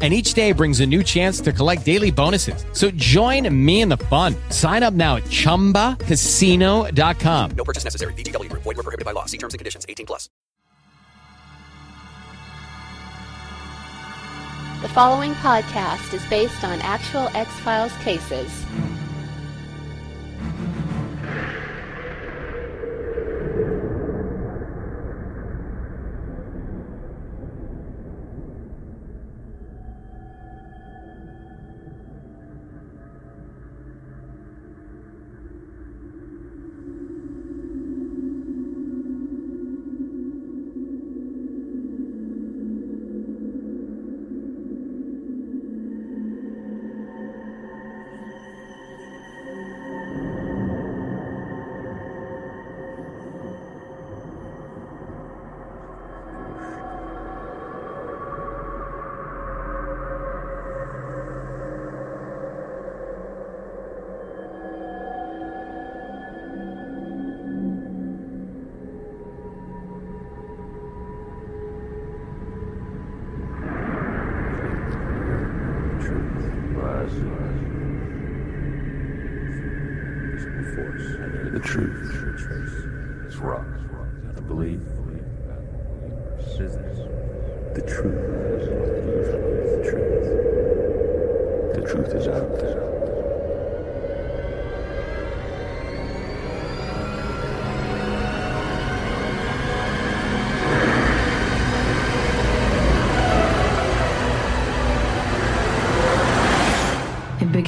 And each day brings a new chance to collect daily bonuses. So join me in the fun. Sign up now at chumbacasino.com. No purchase necessary. VGW Group. Void were prohibited by law. See terms and conditions. 18 plus. The following podcast is based on actual X Files cases.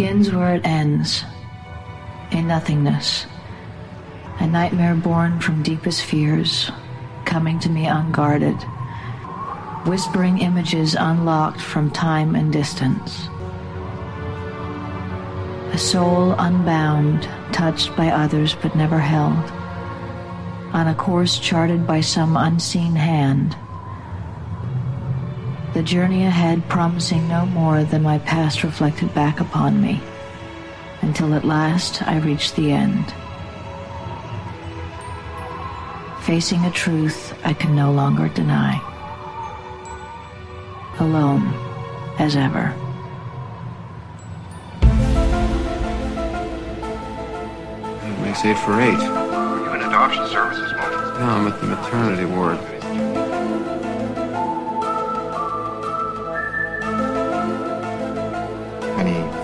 Begins where it ends, in nothingness. A nightmare born from deepest fears, coming to me unguarded. Whispering images unlocked from time and distance. A soul unbound, touched by others but never held. On a course charted by some unseen hand. The journey ahead promising no more than my past reflected back upon me, until at last I reached the end. Facing a truth I can no longer deny. Alone, as ever. It makes eight for eight. Are you in adoption services, Mom? No, I'm at the maternity ward.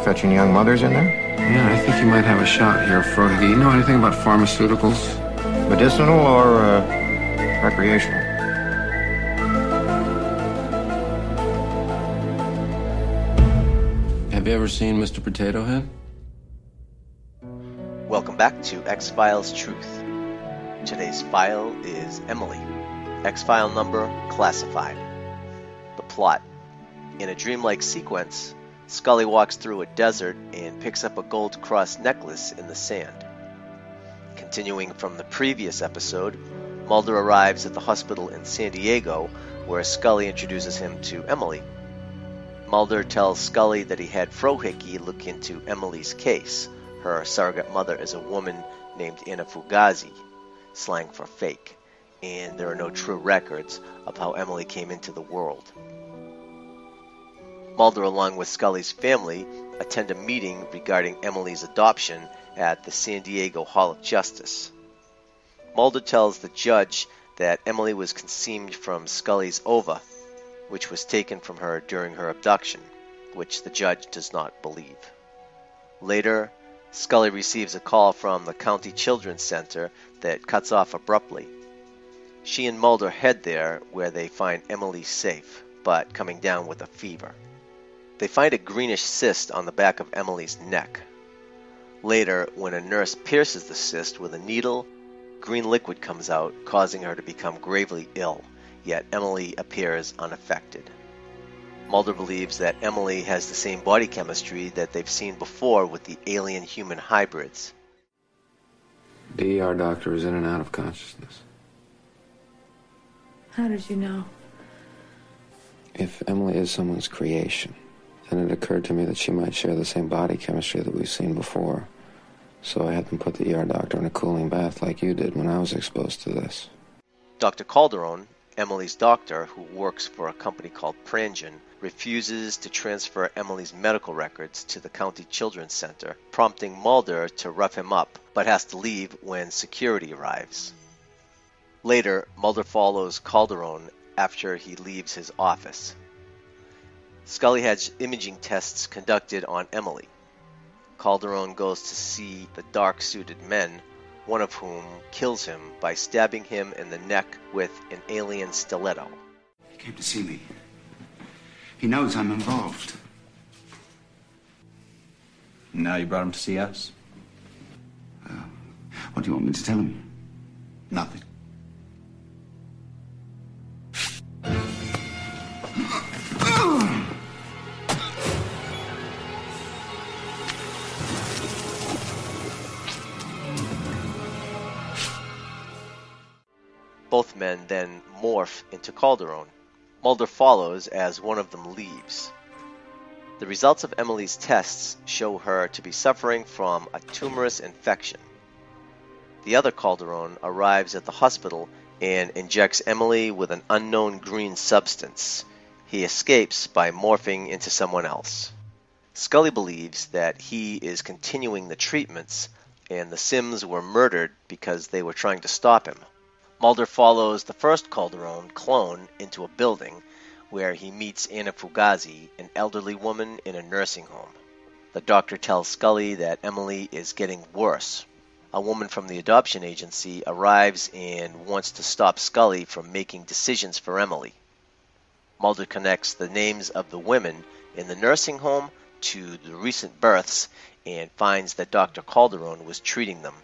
Fetching young mothers in there? Yeah, I think you might have a shot here, Frohike. You know anything about pharmaceuticals? Medicinal or uh, recreational? Have you ever seen Mr. Potato Head? Welcome back to X Files Truth. Today's file is Emily. X file number classified. The plot. In a dreamlike sequence, Scully walks through a desert and picks up a gold cross necklace in the sand. Continuing from the previous episode, Mulder arrives at the hospital in San Diego where Scully introduces him to Emily. Mulder tells Scully that he had Frohike look into Emily's case. Her surrogate mother is a woman named Anna Fugazi, slang for fake, and there are no true records of how Emily came into the world. Mulder, along with Scully's family, attend a meeting regarding Emily's adoption at the San Diego Hall of Justice. Mulder tells the judge that Emily was conceived from Scully's ova, which was taken from her during her abduction, which the judge does not believe. Later, Scully receives a call from the County Children's Center that cuts off abruptly. She and Mulder head there where they find Emily safe, but coming down with a fever. They find a greenish cyst on the back of Emily's neck. Later, when a nurse pierces the cyst with a needle, green liquid comes out, causing her to become gravely ill, yet Emily appears unaffected. Mulder believes that Emily has the same body chemistry that they've seen before with the alien human hybrids. The ER doctor is in and out of consciousness. How did you know? If Emily is someone's creation, then it occurred to me that she might share the same body chemistry that we've seen before. So I had them put the ER doctor in a cooling bath like you did when I was exposed to this. Dr. Calderon, Emily's doctor, who works for a company called Prangen, refuses to transfer Emily's medical records to the County Children's Center, prompting Mulder to rough him up, but has to leave when security arrives. Later, Mulder follows Calderon after he leaves his office. Scully has imaging tests conducted on Emily. Calderon goes to see the dark suited men, one of whom kills him by stabbing him in the neck with an alien stiletto. He came to see me. He knows I'm involved. Now you brought him to see us? Uh, what do you want me to tell him? Nothing. Then morph into Calderon. Mulder follows as one of them leaves. The results of Emily's tests show her to be suffering from a tumorous infection. The other Calderon arrives at the hospital and injects Emily with an unknown green substance. He escapes by morphing into someone else. Scully believes that he is continuing the treatments and the Sims were murdered because they were trying to stop him. Mulder follows the first Calderon clone into a building where he meets Anna Fugazi, an elderly woman in a nursing home. The doctor tells Scully that Emily is getting worse. A woman from the adoption agency arrives and wants to stop Scully from making decisions for Emily. Mulder connects the names of the women in the nursing home to the recent births and finds that Dr. Calderon was treating them.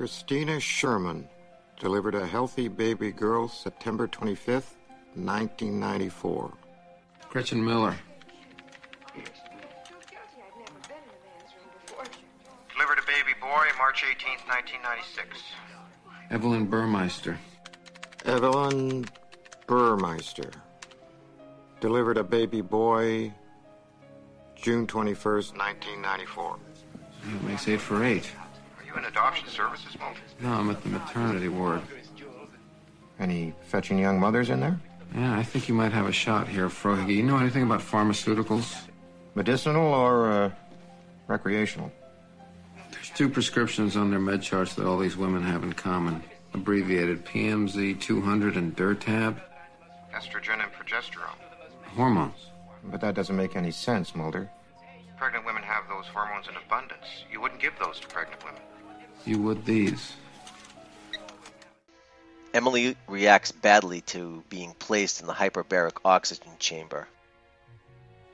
Christina Sherman delivered a healthy baby girl September 25th, 1994. Gretchen Miller. Delivered a baby boy March 18th, 1996. Evelyn Burmeister. Evelyn Burmeister delivered a baby boy June 21st, 1994. That makes eight for eight. Are you in adoption services, Mo? No, I'm at the maternity ward. Any fetching young mothers in there? Yeah, I think you might have a shot here, Frohike. You know anything about pharmaceuticals? Medicinal or uh, recreational? There's two prescriptions on their med charts that all these women have in common. Abbreviated PMZ 200 and Durtab. Estrogen and progesterone. Hormones. But that doesn't make any sense, Mulder. Pregnant women have those hormones in abundance. You wouldn't give those to pregnant women. You would these. Emily reacts badly to being placed in the hyperbaric oxygen chamber.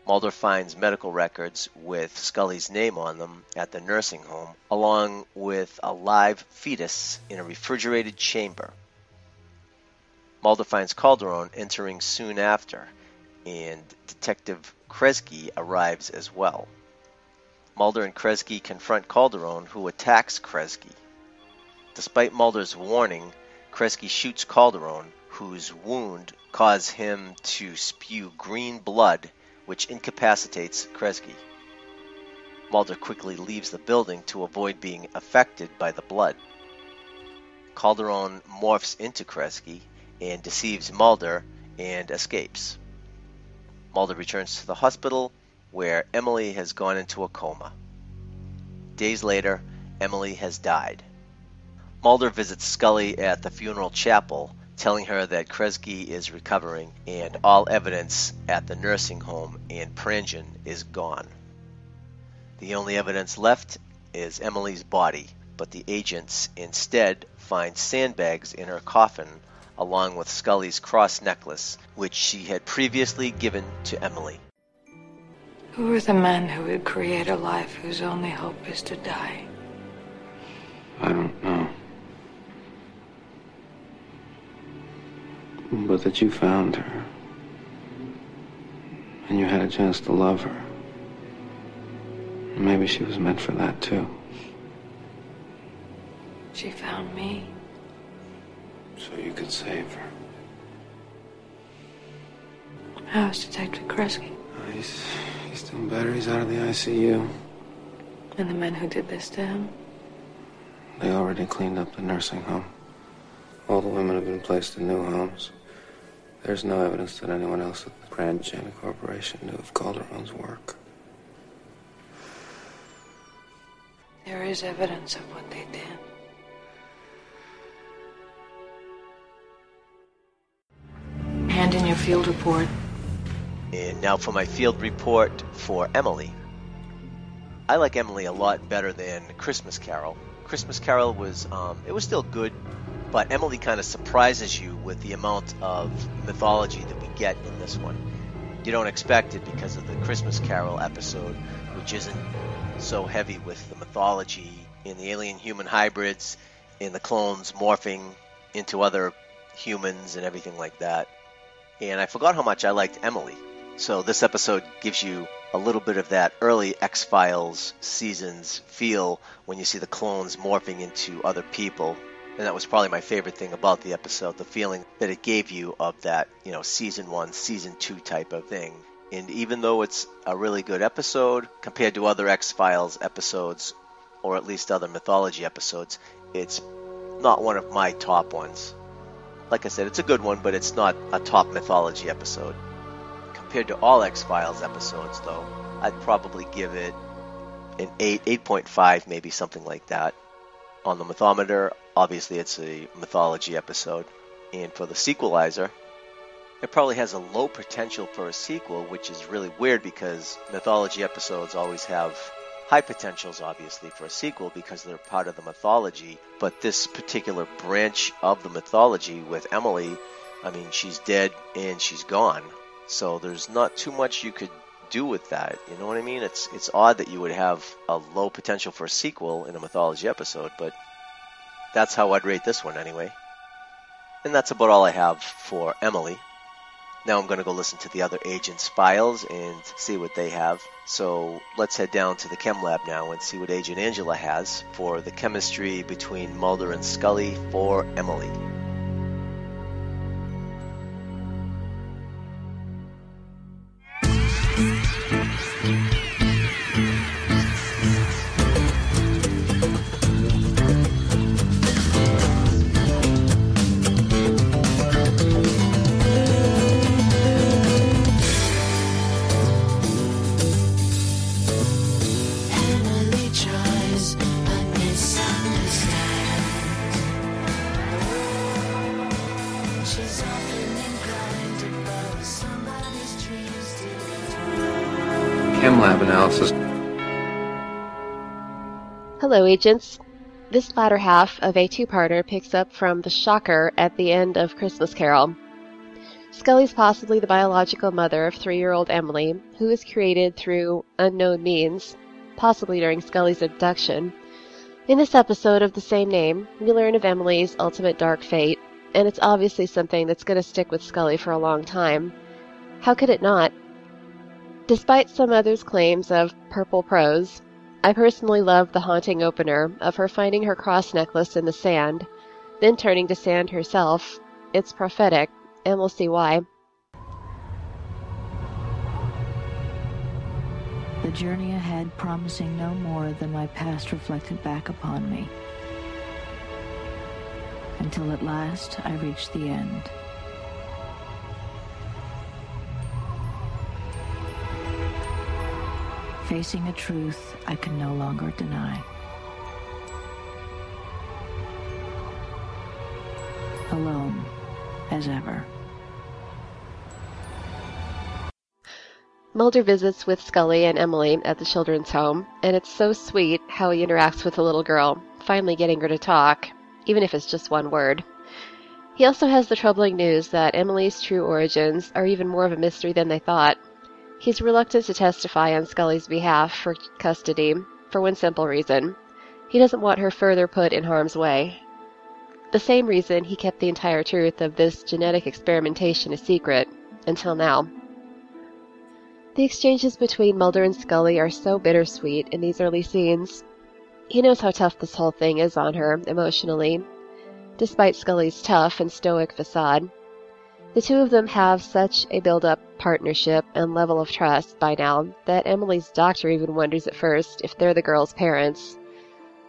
Mulder finds medical records with Scully's name on them at the nursing home, along with a live fetus in a refrigerated chamber. Mulder finds Calderon entering soon after, and Detective Kresge arrives as well. Mulder and Kresge confront Calderon, who attacks Kresge. Despite Mulder's warning, Kresge shoots Calderon, whose wound causes him to spew green blood, which incapacitates Kresge. Mulder quickly leaves the building to avoid being affected by the blood. Calderon morphs into Kresge and deceives Mulder and escapes. Mulder returns to the hospital where Emily has gone into a coma. Days later, Emily has died. Mulder visits Scully at the funeral chapel, telling her that Kresge is recovering and all evidence at the nursing home in Prangen is gone. The only evidence left is Emily's body, but the agents instead find sandbags in her coffin along with Scully's cross necklace, which she had previously given to Emily. Who are the men who would create a life whose only hope is to die? I don't know. But that you found her. And you had a chance to love her. Maybe she was meant for that too. She found me. so you could save her. I was Detective Kresge? He's, he's doing better. He's out of the ICU. And the men who did this to him? They already cleaned up the nursing home. All the women have been placed in new homes. There's no evidence that anyone else at the Grand Jenny Corporation knew of Calderon's work. There is evidence of what they did. Hand in your field report. And now for my field report for Emily. I like Emily a lot better than Christmas Carol. Christmas Carol was um, it was still good, but Emily kind of surprises you with the amount of mythology that we get in this one. You don't expect it because of the Christmas Carol episode, which isn't so heavy with the mythology in the alien human hybrids, in the clones morphing into other humans and everything like that. And I forgot how much I liked Emily. So this episode gives you a little bit of that early X Files seasons feel when you see the clones morphing into other people. And that was probably my favorite thing about the episode, the feeling that it gave you of that, you know, season one, season two type of thing. And even though it's a really good episode compared to other X Files episodes, or at least other mythology episodes, it's not one of my top ones. Like I said, it's a good one, but it's not a top mythology episode. Compared to all X Files episodes, though, I'd probably give it an 8, 8.5, maybe something like that. On the mythometer, obviously it's a mythology episode. And for the sequelizer, it probably has a low potential for a sequel, which is really weird because mythology episodes always have high potentials, obviously, for a sequel because they're part of the mythology. But this particular branch of the mythology with Emily, I mean, she's dead and she's gone. So there's not too much you could do with that. You know what I mean? It's it's odd that you would have a low potential for a sequel in a mythology episode, but that's how I'd rate this one anyway. And that's about all I have for Emily. Now I'm going to go listen to the other agents' files and see what they have. So let's head down to the chem lab now and see what Agent Angela has for the chemistry between Mulder and Scully for Emily. Emily agents. This latter half of a two parter picks up from the shocker at the end of Christmas Carol. Scully's possibly the biological mother of three year old Emily, who was created through unknown means, possibly during Scully's abduction. In this episode of the same name, we learn of Emily's ultimate dark fate, and it's obviously something that's going to stick with Scully for a long time. How could it not? Despite some others' claims of purple prose, I personally loved the haunting opener of her finding her cross necklace in the sand, then turning to sand herself. It's prophetic, and we'll see why. The journey ahead promising no more than my past reflected back upon me. Until at last I reached the end. Facing a truth I can no longer deny. Alone, as ever. Mulder visits with Scully and Emily at the children's home, and it's so sweet how he interacts with the little girl, finally getting her to talk, even if it's just one word. He also has the troubling news that Emily's true origins are even more of a mystery than they thought. He's reluctant to testify on Scully's behalf for custody, for one simple reason. He doesn't want her further put in harm's way. The same reason he kept the entire truth of this genetic experimentation a secret, until now. The exchanges between Mulder and Scully are so bittersweet in these early scenes. He knows how tough this whole thing is on her, emotionally. despite Scully's tough and stoic facade. The two of them have such a build up partnership and level of trust by now that Emily's doctor even wonders at first if they're the girl's parents.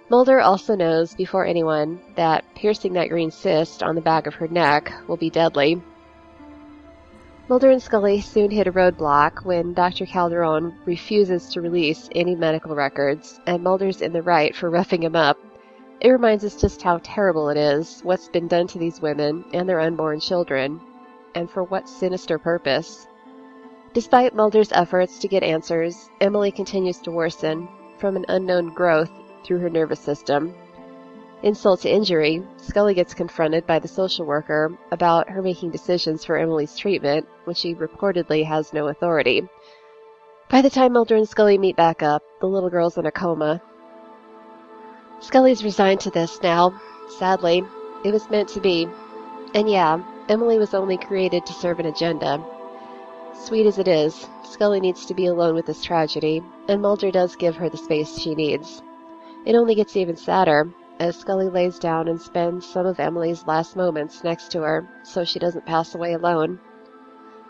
Mulder also knows before anyone that piercing that green cyst on the back of her neck will be deadly. Mulder and Scully soon hit a roadblock when Dr. Calderon refuses to release any medical records, and Mulder's in the right for roughing him up. It reminds us just how terrible it is, what's been done to these women and their unborn children, and for what sinister purpose. Despite Mulder's efforts to get answers, Emily continues to worsen from an unknown growth through her nervous system. Insult to injury, Scully gets confronted by the social worker about her making decisions for Emily's treatment when she reportedly has no authority. By the time Mulder and Scully meet back up, the little girl's in a coma. Scully's resigned to this now. Sadly, it was meant to be. And yeah, Emily was only created to serve an agenda. Sweet as it is, Scully needs to be alone with this tragedy, and Mulder does give her the space she needs. It only gets even sadder as Scully lays down and spends some of Emily's last moments next to her so she doesn't pass away alone.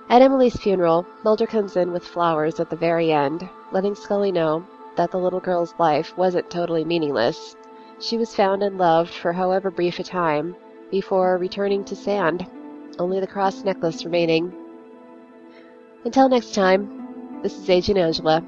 At Emily's funeral, Mulder comes in with flowers at the very end, letting Scully know that the little girl's life wasn't totally meaningless. She was found and loved for however brief a time before returning to sand, only the cross necklace remaining. Until next time, this is Agent Angela.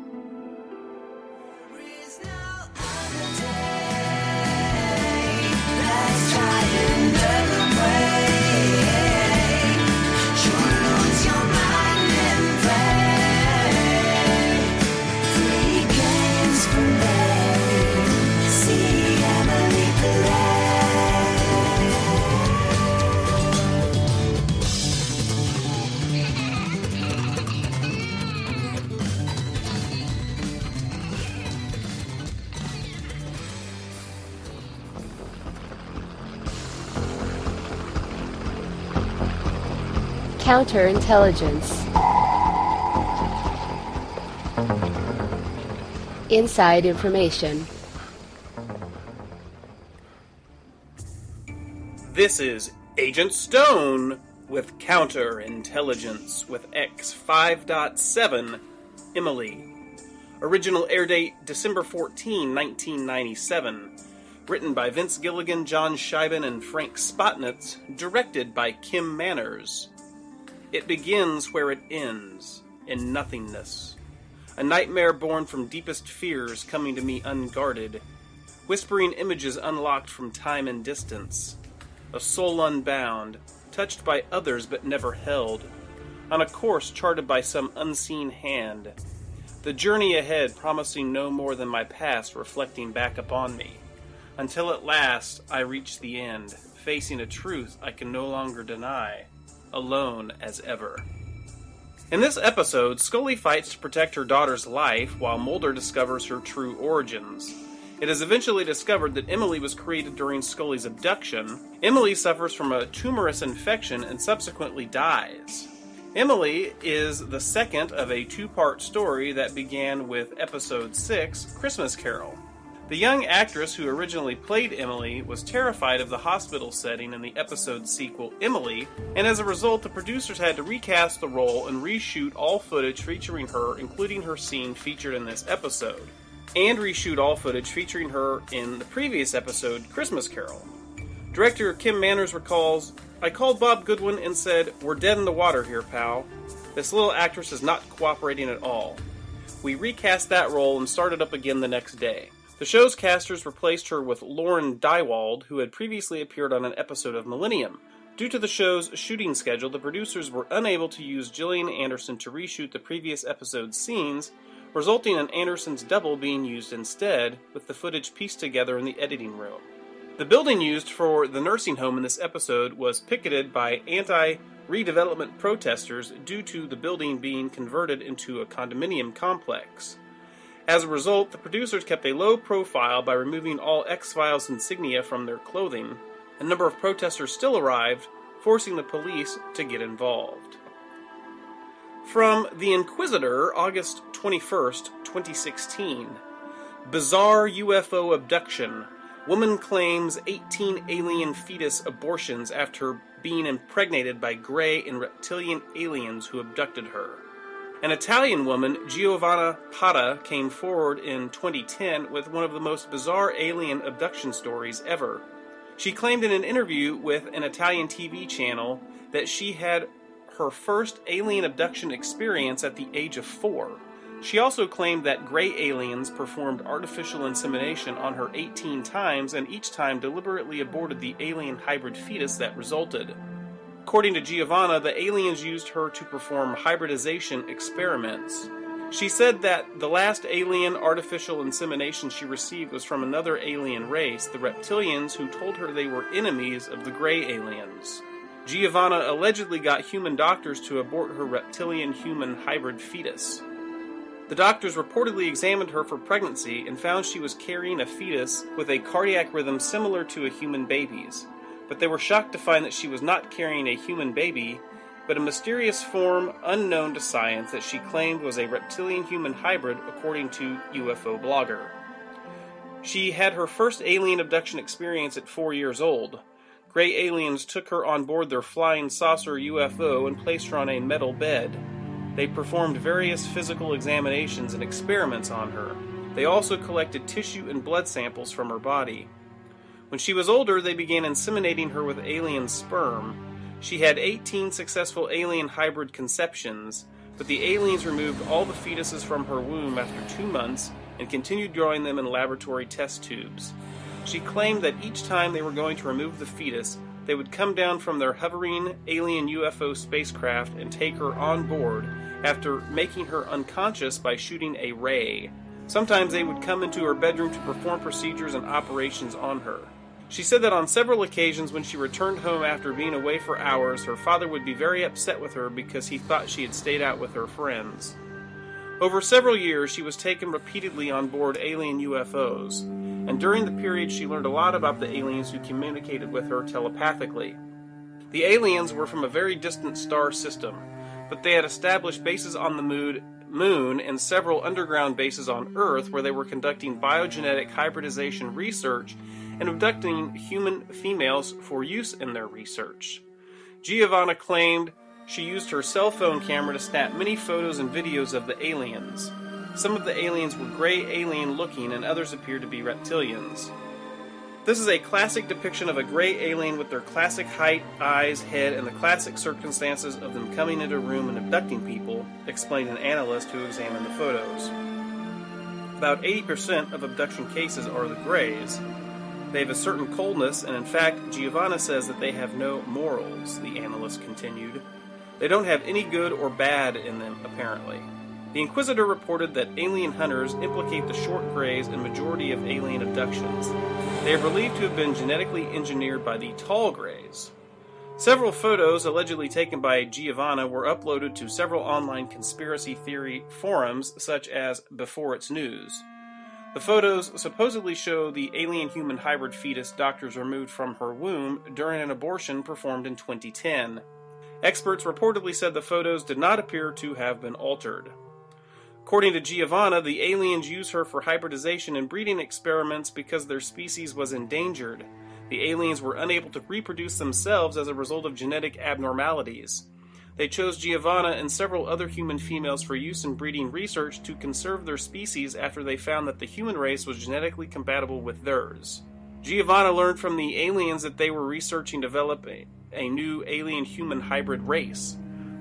Counterintelligence. Inside information. This is Agent Stone with Counterintelligence with X 5.7 Emily. Original air date December 14, 1997. Written by Vince Gilligan, John Shiban, and Frank Spotnitz. Directed by Kim Manners. It begins where it ends, in nothingness. A nightmare born from deepest fears coming to me unguarded. Whispering images unlocked from time and distance. A soul unbound, touched by others but never held. On a course charted by some unseen hand. The journey ahead promising no more than my past reflecting back upon me. Until at last I reach the end, facing a truth I can no longer deny alone as ever. In this episode, Scully fights to protect her daughter's life while Mulder discovers her true origins. It is eventually discovered that Emily was created during Scully's abduction. Emily suffers from a tumorous infection and subsequently dies. Emily is the second of a two part story that began with episode 6, Christmas Carol. The young actress who originally played Emily was terrified of the hospital setting in the episode sequel Emily, and as a result, the producers had to recast the role and reshoot all footage featuring her, including her scene featured in this episode, and reshoot all footage featuring her in the previous episode, Christmas Carol. Director Kim Manners recalls I called Bob Goodwin and said, We're dead in the water here, pal. This little actress is not cooperating at all. We recast that role and started up again the next day. The show's casters replaced her with Lauren Diewold, who had previously appeared on an episode of Millennium. Due to the show's shooting schedule, the producers were unable to use Gillian Anderson to reshoot the previous episode's scenes, resulting in Anderson's double being used instead, with the footage pieced together in the editing room. The building used for the nursing home in this episode was picketed by anti redevelopment protesters due to the building being converted into a condominium complex. As a result, the producers kept a low profile by removing all X Files insignia from their clothing. A number of protesters still arrived, forcing the police to get involved. From The Inquisitr, August 21st, 2016. Bizarre UFO abduction. Woman claims 18 alien fetus abortions after being impregnated by gray and reptilian aliens who abducted her. An Italian woman, Giovanna Podda, came forward in 2010 with one of the most bizarre alien abduction stories ever. She claimed in an interview with an Italian TV channel that she had her first alien abduction experience at the age of four. She also claimed that gray aliens performed artificial insemination on her 18 times and each time deliberately aborted the alien hybrid fetus that resulted. According to Giovanna, the aliens used her to perform hybridization experiments. She said that the last alien artificial insemination she received was from another alien race, the reptilians, who told her they were enemies of the gray aliens. Giovanna allegedly got human doctors to abort her reptilian human hybrid fetus. The doctors reportedly examined her for pregnancy and found she was carrying a fetus with a cardiac rhythm similar to a human baby's, but they were shocked to find that she was not carrying a human baby, but a mysterious form unknown to science that she claimed was a reptilian human hybrid, according to UFO Blogger. She had her first alien abduction experience at four years old. Gray aliens took her on board their flying saucer UFO and placed her on a metal bed. They performed various physical examinations and experiments on her. They also collected tissue and blood samples from her body. When she was older, they began inseminating her with alien sperm. She had 18 successful alien hybrid conceptions, but the aliens removed all the fetuses from her womb after two months and continued growing them in laboratory test tubes. She claimed that each time they were going to remove the fetus, they would come down from their hovering alien UFO spacecraft and take her on board after making her unconscious by shooting a ray. Sometimes they would come into her bedroom to perform procedures and operations on her. She said that on several occasions when she returned home after being away for hours, her father would be very upset with her because he thought she had stayed out with her friends. Over several years, she was taken repeatedly on board alien UFOs, and during the period, she learned a lot about the aliens who communicated with her telepathically. The aliens were from a very distant star system, but they had established bases on the moon, moon and several underground bases on Earth where they were conducting biogenetic hybridization research and abducting human females for use in their research. Giovanna claimed she used her cell phone camera to snap many photos and videos of the aliens. Some of the aliens were gray alien looking, and others appeared to be reptilians. This is a classic depiction of a gray alien with their classic height, eyes, head, and the classic circumstances of them coming into a room and abducting people, explained an analyst who examined the photos. About 80% of abduction cases are the grays. They have a certain coldness, and in fact, Giovanna says that they have no morals, the analyst continued. They don't have any good or bad in them, apparently. The Inquisitr reported that alien hunters implicate the short grays in majority of alien abductions. They are believed to have been genetically engineered by the tall grays. Several photos allegedly taken by Giovanna were uploaded to several online conspiracy theory forums, such as Before It's News. The photos supposedly show the alien human hybrid fetus doctors removed from her womb during an abortion performed in 2010. Experts reportedly said the photos did not appear to have been altered. According to Giovanna, the aliens use her for hybridization and breeding experiments because their species was endangered. The aliens were unable to reproduce themselves as a result of genetic abnormalities. They chose Giovanna and several other human females for use in breeding research to conserve their species after they found that the human race was genetically compatible with theirs. Giovanna learned from the aliens that they were researching developing a new alien human hybrid race.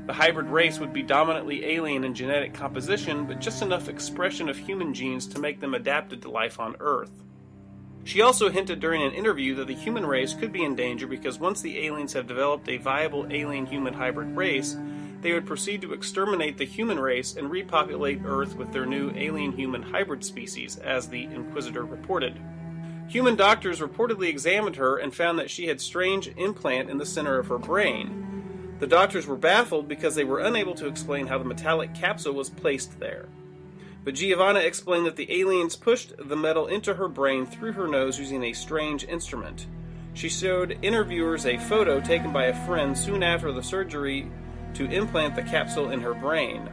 The hybrid race would be dominantly alien in genetic composition, but just enough expression of human genes to make them adapted to life on Earth. She also hinted during an interview that the human race could be in danger because once the aliens have developed a viable alien human hybrid race, they would proceed to exterminate the human race and repopulate Earth with their new alien human hybrid species, as the Inquisitr reported. Human doctors reportedly examined her and found that she had strange implant in the center of her brain. The doctors were baffled because they were unable to explain how the metallic capsule was placed there. But Giovanna explained that the aliens pushed the metal into her brain through her nose using a strange instrument. She showed interviewers a photo taken by a friend soon after the surgery to implant the capsule in her brain.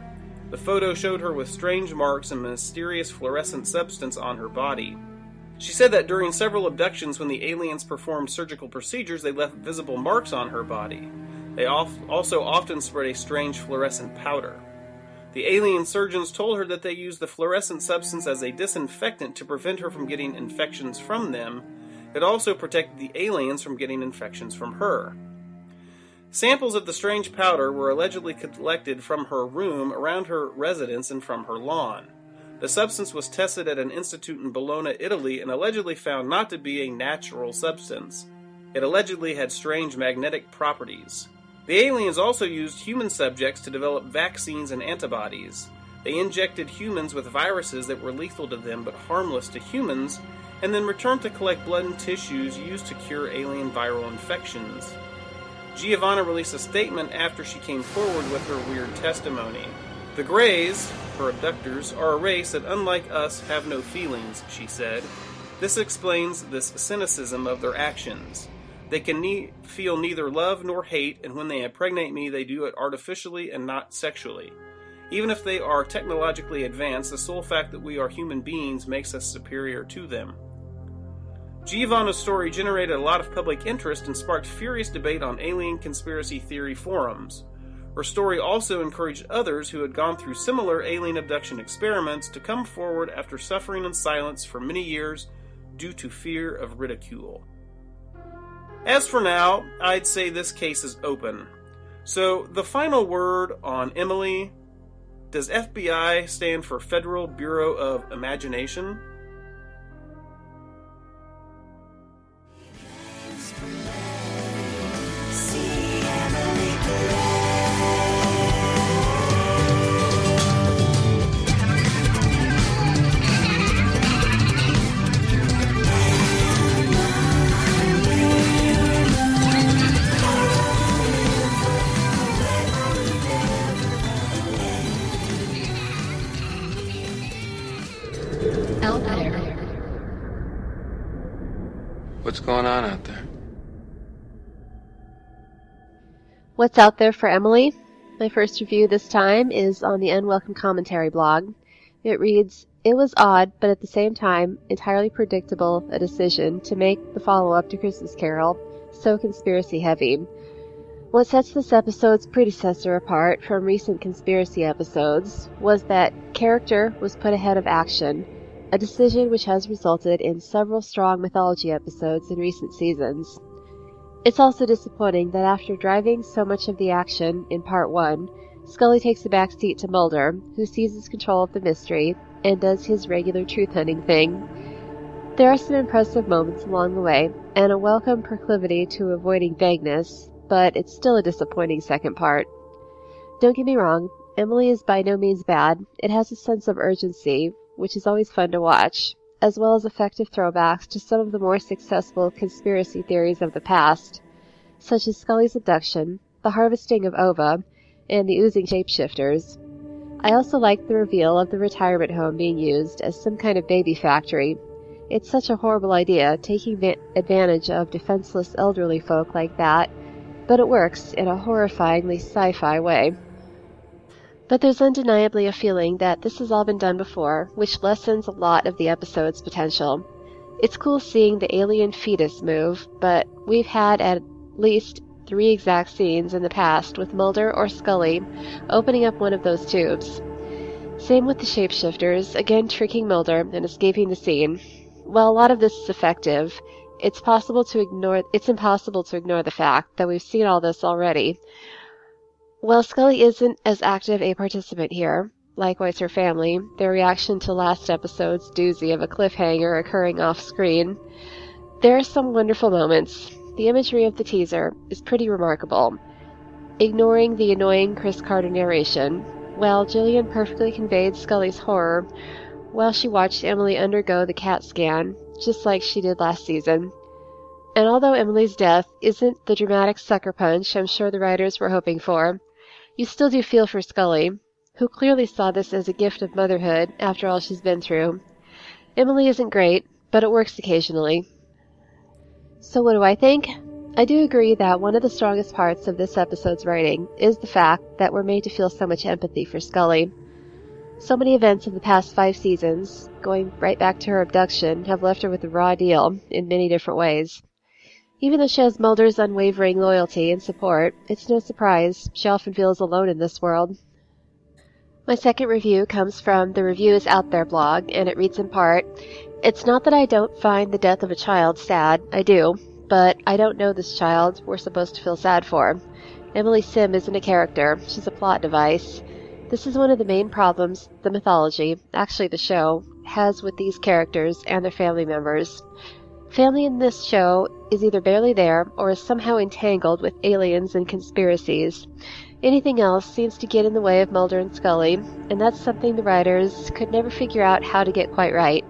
The photo showed her with strange marks and mysterious fluorescent substance on her body. She said that during several abductions, when the aliens performed surgical procedures, they left visible marks on her body. They also often spread a strange fluorescent powder. The alien surgeons told her that they used the fluorescent substance as a disinfectant to prevent her from getting infections from them. It also protected the aliens from getting infections from her. Samples of the strange powder were allegedly collected from her room, around her residence, and from her lawn. The substance was tested at an institute in Bologna, Italy, and allegedly found not to be a natural substance. It allegedly had strange magnetic properties. The aliens also used human subjects to develop vaccines and antibodies. They injected humans with viruses that were lethal to them but harmless to humans, and then returned to collect blood and tissues used to cure alien viral infections. Giovanna released a statement after she came forward with her weird testimony. The Greys, her abductors, are a race that, unlike us, have no feelings, she said. This explains this cynicism of their actions. They can ne- feel neither love nor hate, and when they impregnate me, they do it artificially and not sexually. Even if they are technologically advanced, the sole fact that we are human beings makes us superior to them. Giovanna's story generated a lot of public interest and sparked furious debate on alien conspiracy theory forums. Her story also encouraged others who had gone through similar alien abduction experiments to come forward after suffering in silence for many years due to fear of ridicule. As for now, I'd say this case is open. So, the final word on Emily does FBI stand for Federal Bureau of Imagination? What's going on out there? What's out there for Emily? My first review this time is on the Unwelcome Commentary blog. It reads, It was odd, but at the same time, entirely predictable a decision to make the follow up to Christmas Carol so conspiracy heavy. What sets this episode's predecessor apart from recent conspiracy episodes was that character was put ahead of action, a decision which has resulted in several strong mythology episodes in recent seasons. It's also disappointing that after driving so much of the action in part 1, Scully takes a back seat to Mulder, who seizes control of the mystery and does his regular truth hunting thing. There are some impressive moments along the way, and a welcome proclivity to avoiding vagueness, but it's still a disappointing second part. Don't get me wrong, Emily is by no means bad. It has a sense of urgency, which is always fun to watch, as well as effective throwbacks to some of the more successful conspiracy theories of the past, such as Scully's abduction, the harvesting of ova, and the oozing shapeshifters. I also like the reveal of the retirement home being used as some kind of baby factory. It's such a horrible idea, taking va- advantage of defenseless elderly folk like that, but it works in a horrifyingly sci fi way. But there's undeniably a feeling that this has all been done before, which lessens a lot of the episode's potential. It's cool seeing the alien fetus move, but we've had at least three exact scenes in the past with Mulder or Scully opening up one of those tubes. Same with the shapeshifters, again tricking Mulder and escaping the scene. While a lot of this is effective, it's possible to ignore it's impossible to ignore the fact that we've seen all this already. While Scully isn't as active a participant here, likewise her family, their reaction to last episode's doozy of a cliffhanger occurring off screen, there are some wonderful moments. The imagery of the teaser is pretty remarkable. Ignoring the annoying Chris Carter narration, while Gillian perfectly conveyed Scully's horror while she watched Emily undergo the CAT scan, just like she did last season. And although Emily's death isn't the dramatic sucker punch I'm sure the writers were hoping for, you still do feel for Scully, who clearly saw this as a gift of motherhood after all she's been through. Emily isn't great, but it works occasionally. So, what do I think? I do agree that one of the strongest parts of this episode's writing is the fact that we're made to feel so much empathy for Scully. So many events of the past five seasons, going right back to her abduction, have left her with a raw deal in many different ways. Even though she has Mulder's unwavering loyalty and support, it's no surprise she often feels alone in this world. My second review comes from the Review is Out There blog, and it reads in part It's not that I don't find the death of a child sad, I do, but I don't know this child we're supposed to feel sad for. Emily Sim isn't a character, she's a plot device. This is one of the main problems the mythology, actually the show, has with these characters and their family members. Family in this show is either barely there or is somehow entangled with aliens and conspiracies. Anything else seems to get in the way of Mulder and Scully, and that's something the writers could never figure out how to get quite right.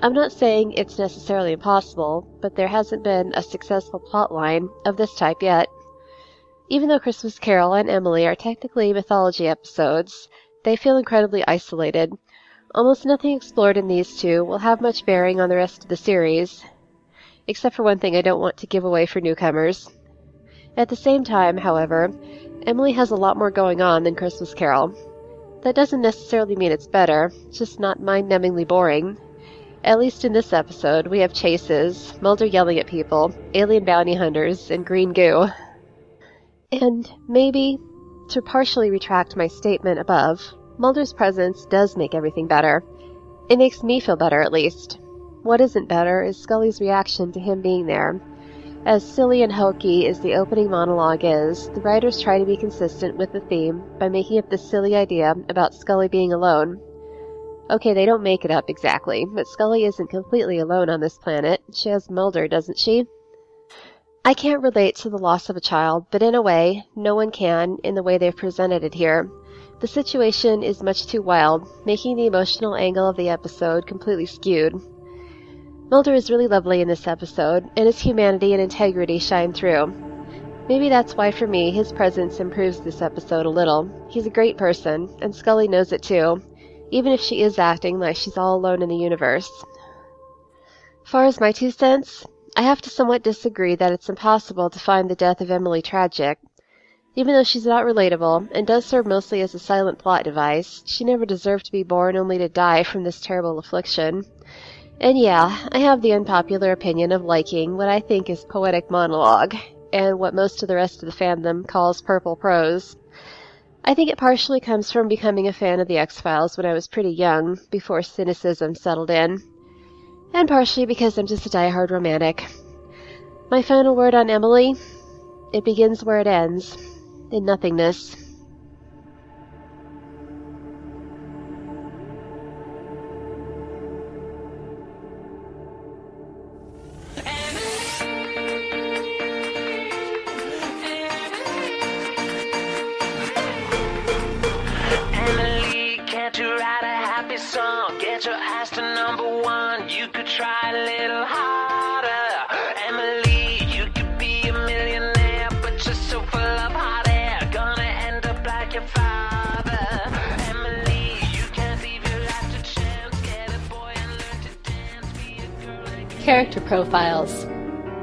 I'm not saying it's necessarily impossible, but there hasn't been a successful plotline of this type yet. Even though Christmas Carol and Emily are technically mythology episodes, they feel incredibly isolated. Almost nothing explored in these two will have much bearing on the rest of the series, except for one thing I don't want to give away for newcomers. At the same time, however, Emily has a lot more going on than Christmas Carol. That doesn't necessarily mean it's better, it's just not mind numbingly boring. At least in this episode, we have chases, Mulder yelling at people, alien bounty hunters, and green goo. And maybe, to partially retract my statement above, Mulder's presence does make everything better. It makes me feel better, at least. What isn't better is Scully's reaction to him being there. As silly and hokey as the opening monologue is, the writers try to be consistent with the theme by making up this silly idea about Scully being alone. Okay, they don't make it up exactly, but Scully isn't completely alone on this planet. She has Mulder, doesn't she? I can't relate to the loss of a child, but in a way, no one can in the way they've presented it here. The situation is much too wild, making the emotional angle of the episode completely skewed. Mulder is really lovely in this episode, and his humanity and integrity shine through. Maybe that's why, for me, his presence improves this episode a little. He's a great person, and Scully knows it too, even if she is acting like she's all alone in the universe. Far as my two cents, I have to somewhat disagree that it's impossible to find the death of Emily tragic. Even though she's not relatable and does serve mostly as a silent plot device, she never deserved to be born only to die from this terrible affliction. And yeah, I have the unpopular opinion of liking what I think is poetic monologue, and what most of the rest of the fandom calls purple prose. I think it partially comes from becoming a fan of The X Files when I was pretty young, before cynicism settled in, and partially because I'm just a die-hard romantic. My final word on Emily it begins where it ends, in nothingness. Character profiles.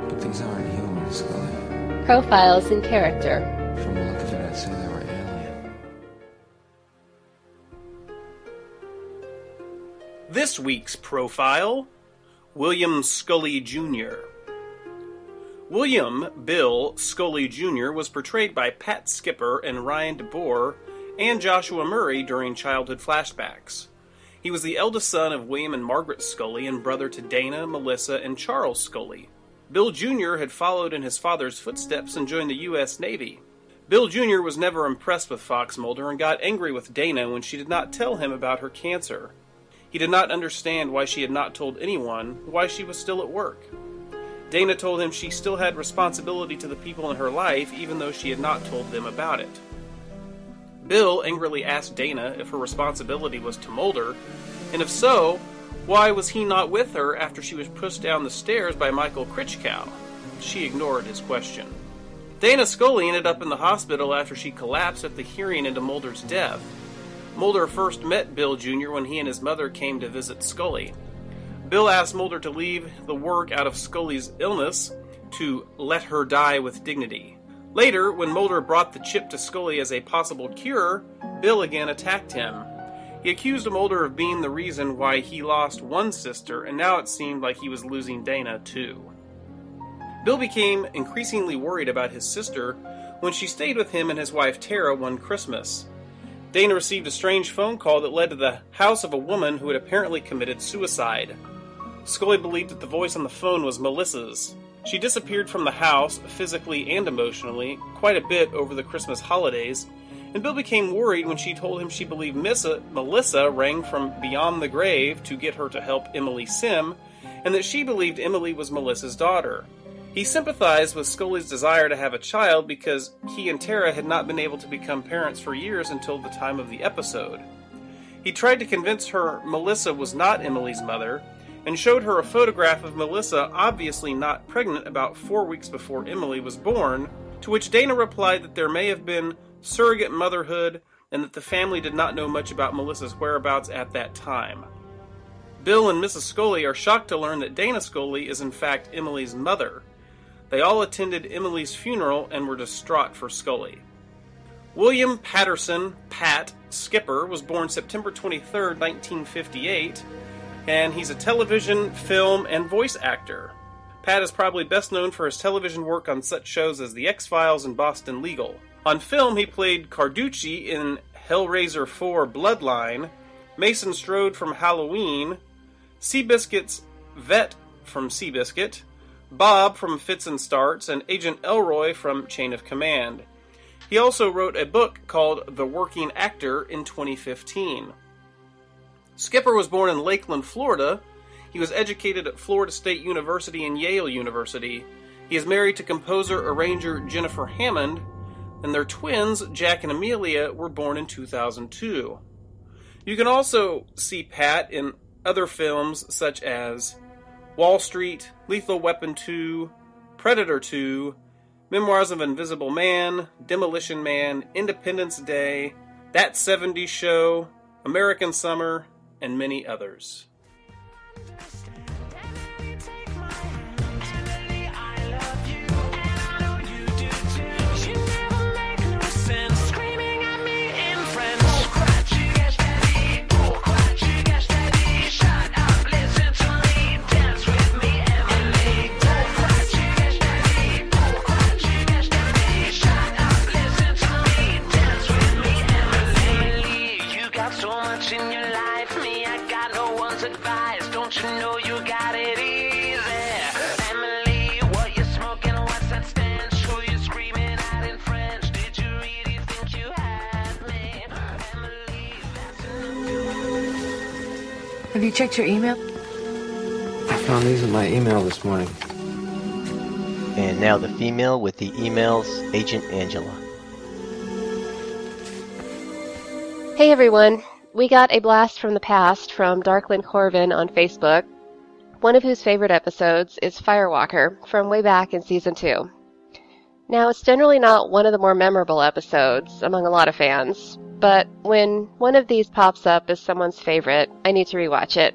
But these aren't humans, Scully. Profiles in character. From the look of it, I'd say they were alien. This week's profile William Scully Jr. William Bill Scully Jr. was portrayed by Pat Skipper and Ryan DeBoer and Joshua Murray during childhood flashbacks. He was the eldest son of William and Margaret Scully and brother to Dana, Melissa, and Charles Scully. Bill Jr. had followed in his father's footsteps and joined the U.S. Navy. Bill Jr. was never impressed with Fox Mulder and got angry with Dana when she did not tell him about her cancer. He did not understand why she had not told anyone why she was still at work. Dana told him she still had responsibility to the people in her life even though she had not told them about it. Bill angrily asked Dana if her responsibility was to Mulder, and if so, why was he not with her after she was pushed down the stairs by Michael Kritschgau? She ignored his question. Dana Scully ended up in the hospital after she collapsed at the hearing into Mulder's death. Mulder first met Bill Jr. when he and his mother came to visit Scully. Bill asked Mulder to leave the work out of Scully's illness to let her die with dignity. Later, when Mulder brought the chip to Scully as a possible cure, Bill again attacked him. He accused Mulder of being the reason why he lost one sister, and now it seemed like he was losing Dana too. Bill became increasingly worried about his sister when she stayed with him and his wife Tara one Christmas. Dana received a strange phone call that led to the house of a woman who had apparently committed suicide. Scully believed that the voice on the phone was Melissa's. She disappeared from the house, physically and emotionally, quite a bit over the Christmas holidays, and Bill became worried when she told him she believed Missa, Melissa rang from beyond the grave to get her to help Emily Sim, and that she believed Emily was Melissa's daughter. He sympathized with Scully's desire to have a child because he and Tara had not been able to become parents for years until the time of the episode. He tried to convince her Melissa was not Emily's mother, and showed her a photograph of Melissa obviously not pregnant about four weeks before Emily was born, to which Dana replied that there may have been surrogate motherhood and that the family did not know much about Melissa's whereabouts at that time. Bill and Mrs. Scully are shocked to learn that Dana Scully is in fact Emily's mother. They all attended Emily's funeral and were distraught for Scully. William Patterson, Pat, Skipper, was born September 23, 1958, and he's a television, film, and voice actor. Pat is probably best known for his television work on such shows as The X Files and Boston Legal. On film, he played Carducci in Hellraiser 4 Bloodline, Mason Strode from Halloween, Seabiscuit's Vet from Seabiscuit, Bob from Fits and Starts, and Agent Elroy from Chain of Command. He also wrote a book called The Working Actor in 2015. Skipper was born in Lakeland, Florida. He was educated at Florida State University and Yale University. He is married to composer arranger Jennifer Hammond, and their twins, Jack and Amelia, were born in 2002. You can also see Pat in other films such as Wall Street, Lethal Weapon 2, Predator 2, Memoirs of Invisible Man, Demolition Man, Independence Day, That 70s Show, American Summer, and many others. You checked your email? I found these in my email this morning. And now the female with the emails, Agent Angela. Hey everyone, we got a blast from the past from Darklyn Corvin on Facebook, one of whose favorite episodes is Firewalker from way back in season 2. Now, it's generally not one of the more memorable episodes among a lot of fans, but when one of these pops up as someone's favorite, I need to rewatch it.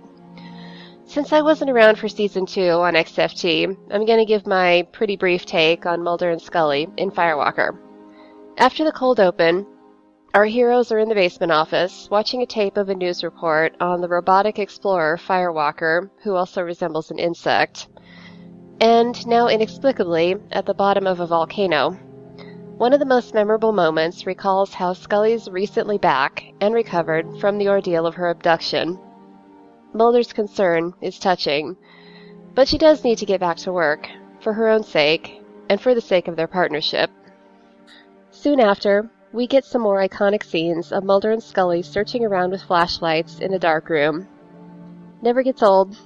Since I wasn't around for season 2 on XFT, I'm going to give my pretty brief take on Mulder and Scully in Firewalker. After the cold open, our heroes are in the basement office, watching a tape of a news report on the robotic explorer Firewalker, who also resembles an insect, and now inexplicably at the bottom of a volcano. One of the most memorable moments recalls how Scully's recently back and recovered from the ordeal of her abduction. Mulder's concern is touching, but she does need to get back to work, for her own sake, and for the sake of their partnership. Soon after, we get some more iconic scenes of Mulder and Scully searching around with flashlights in a dark room. Never gets old.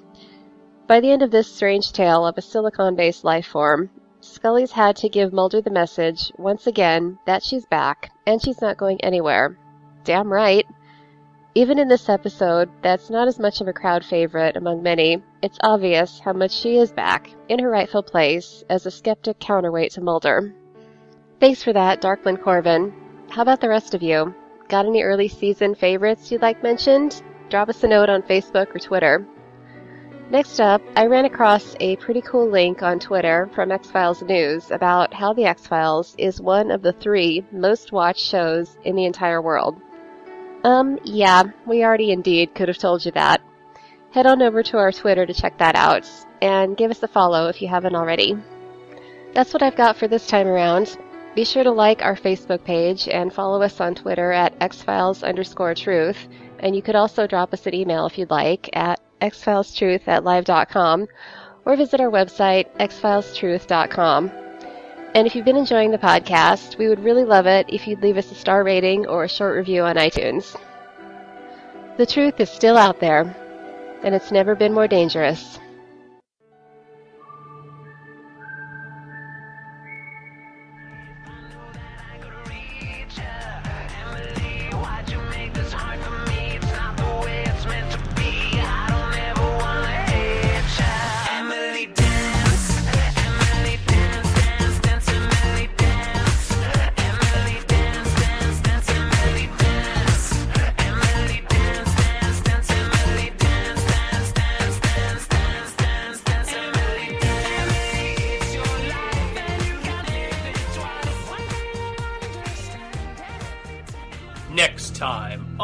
By the end of this strange tale of a silicon based life form, Scully's had to give Mulder the message, once again, that she's back, and she's not going anywhere. Damn right. Even in this episode, that's not as much of a crowd favorite among many, it's obvious how much she is back, in her rightful place, as a skeptic counterweight to Mulder. Thanks for that, Darklyn Corvin. How about the rest of you? Got any early season favorites you'd like mentioned? Drop us a note on Facebook or Twitter. Next up, I ran across a pretty cool link on Twitter from X Files News about how The X Files is one of the three most watched shows in the entire world. Um, yeah, we already indeed could have told you that. Head on over to our Twitter to check that out, and give us a follow if you haven't already. That's what I've got for this time around. Be sure to like our Facebook page and follow us on Twitter at xfiles underscore truth, and you could also drop us an email if you'd like at xfilestruth at live.com or visit our website xfilestruth.com. And if you've been enjoying the podcast, we would really love it if you'd leave us a star rating or a short review on iTunes. The truth is still out there, and it's never been more dangerous.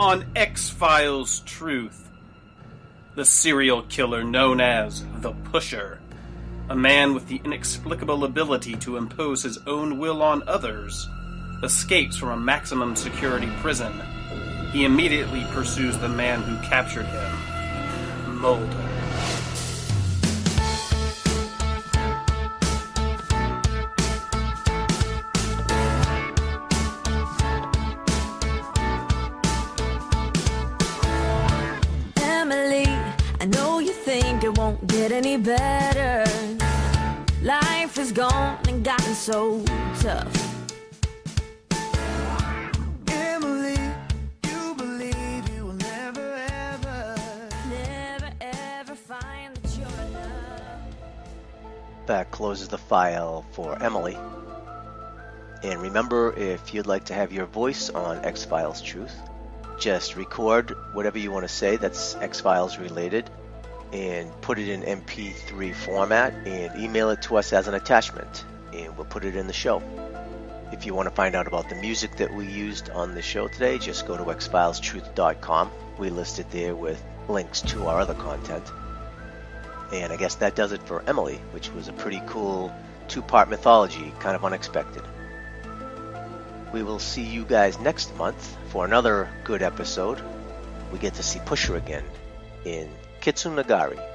On X Files Truth. The serial killer known as the Pusher. A man with the inexplicable ability to impose his own will on others escapes from a maximum security prison. He immediately pursues the man who captured him, Mulder. So tough. Emily, you believe you will never ever, never ever find that you're enough. That closes the file for Emily. And remember, if you'd like to have your voice on X Files Truth, just record whatever you want to say that's X Files related and put it in MP3 format and email it to us as an attachment, and we'll put it in the show. If you want to find out about the music that we used on the show today, just go to xfilestruth.com. We list it there with links to our other content. And I guess that does it for Emily, which was a pretty cool two part mythology, kind of unexpected. We will see you guys next month for another good episode. We get to see Pusher again in Kitsunegari.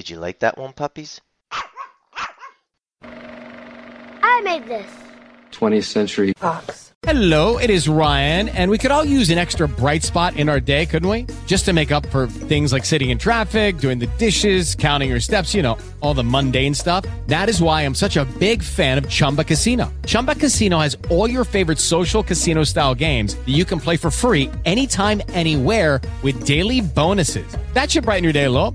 Did you like that one, puppies? I made this. 20th Century Fox. Hello, it is Ryan, and we could all use an extra bright spot in our day, couldn't we? Just to make up for things like sitting in traffic, doing the dishes, counting your steps, you know, all the mundane stuff. That is why I'm such a big fan of Chumba Casino. Chumba Casino has all your favorite social casino style games that you can play for free anytime, anywhere with daily bonuses. That should brighten your day a little.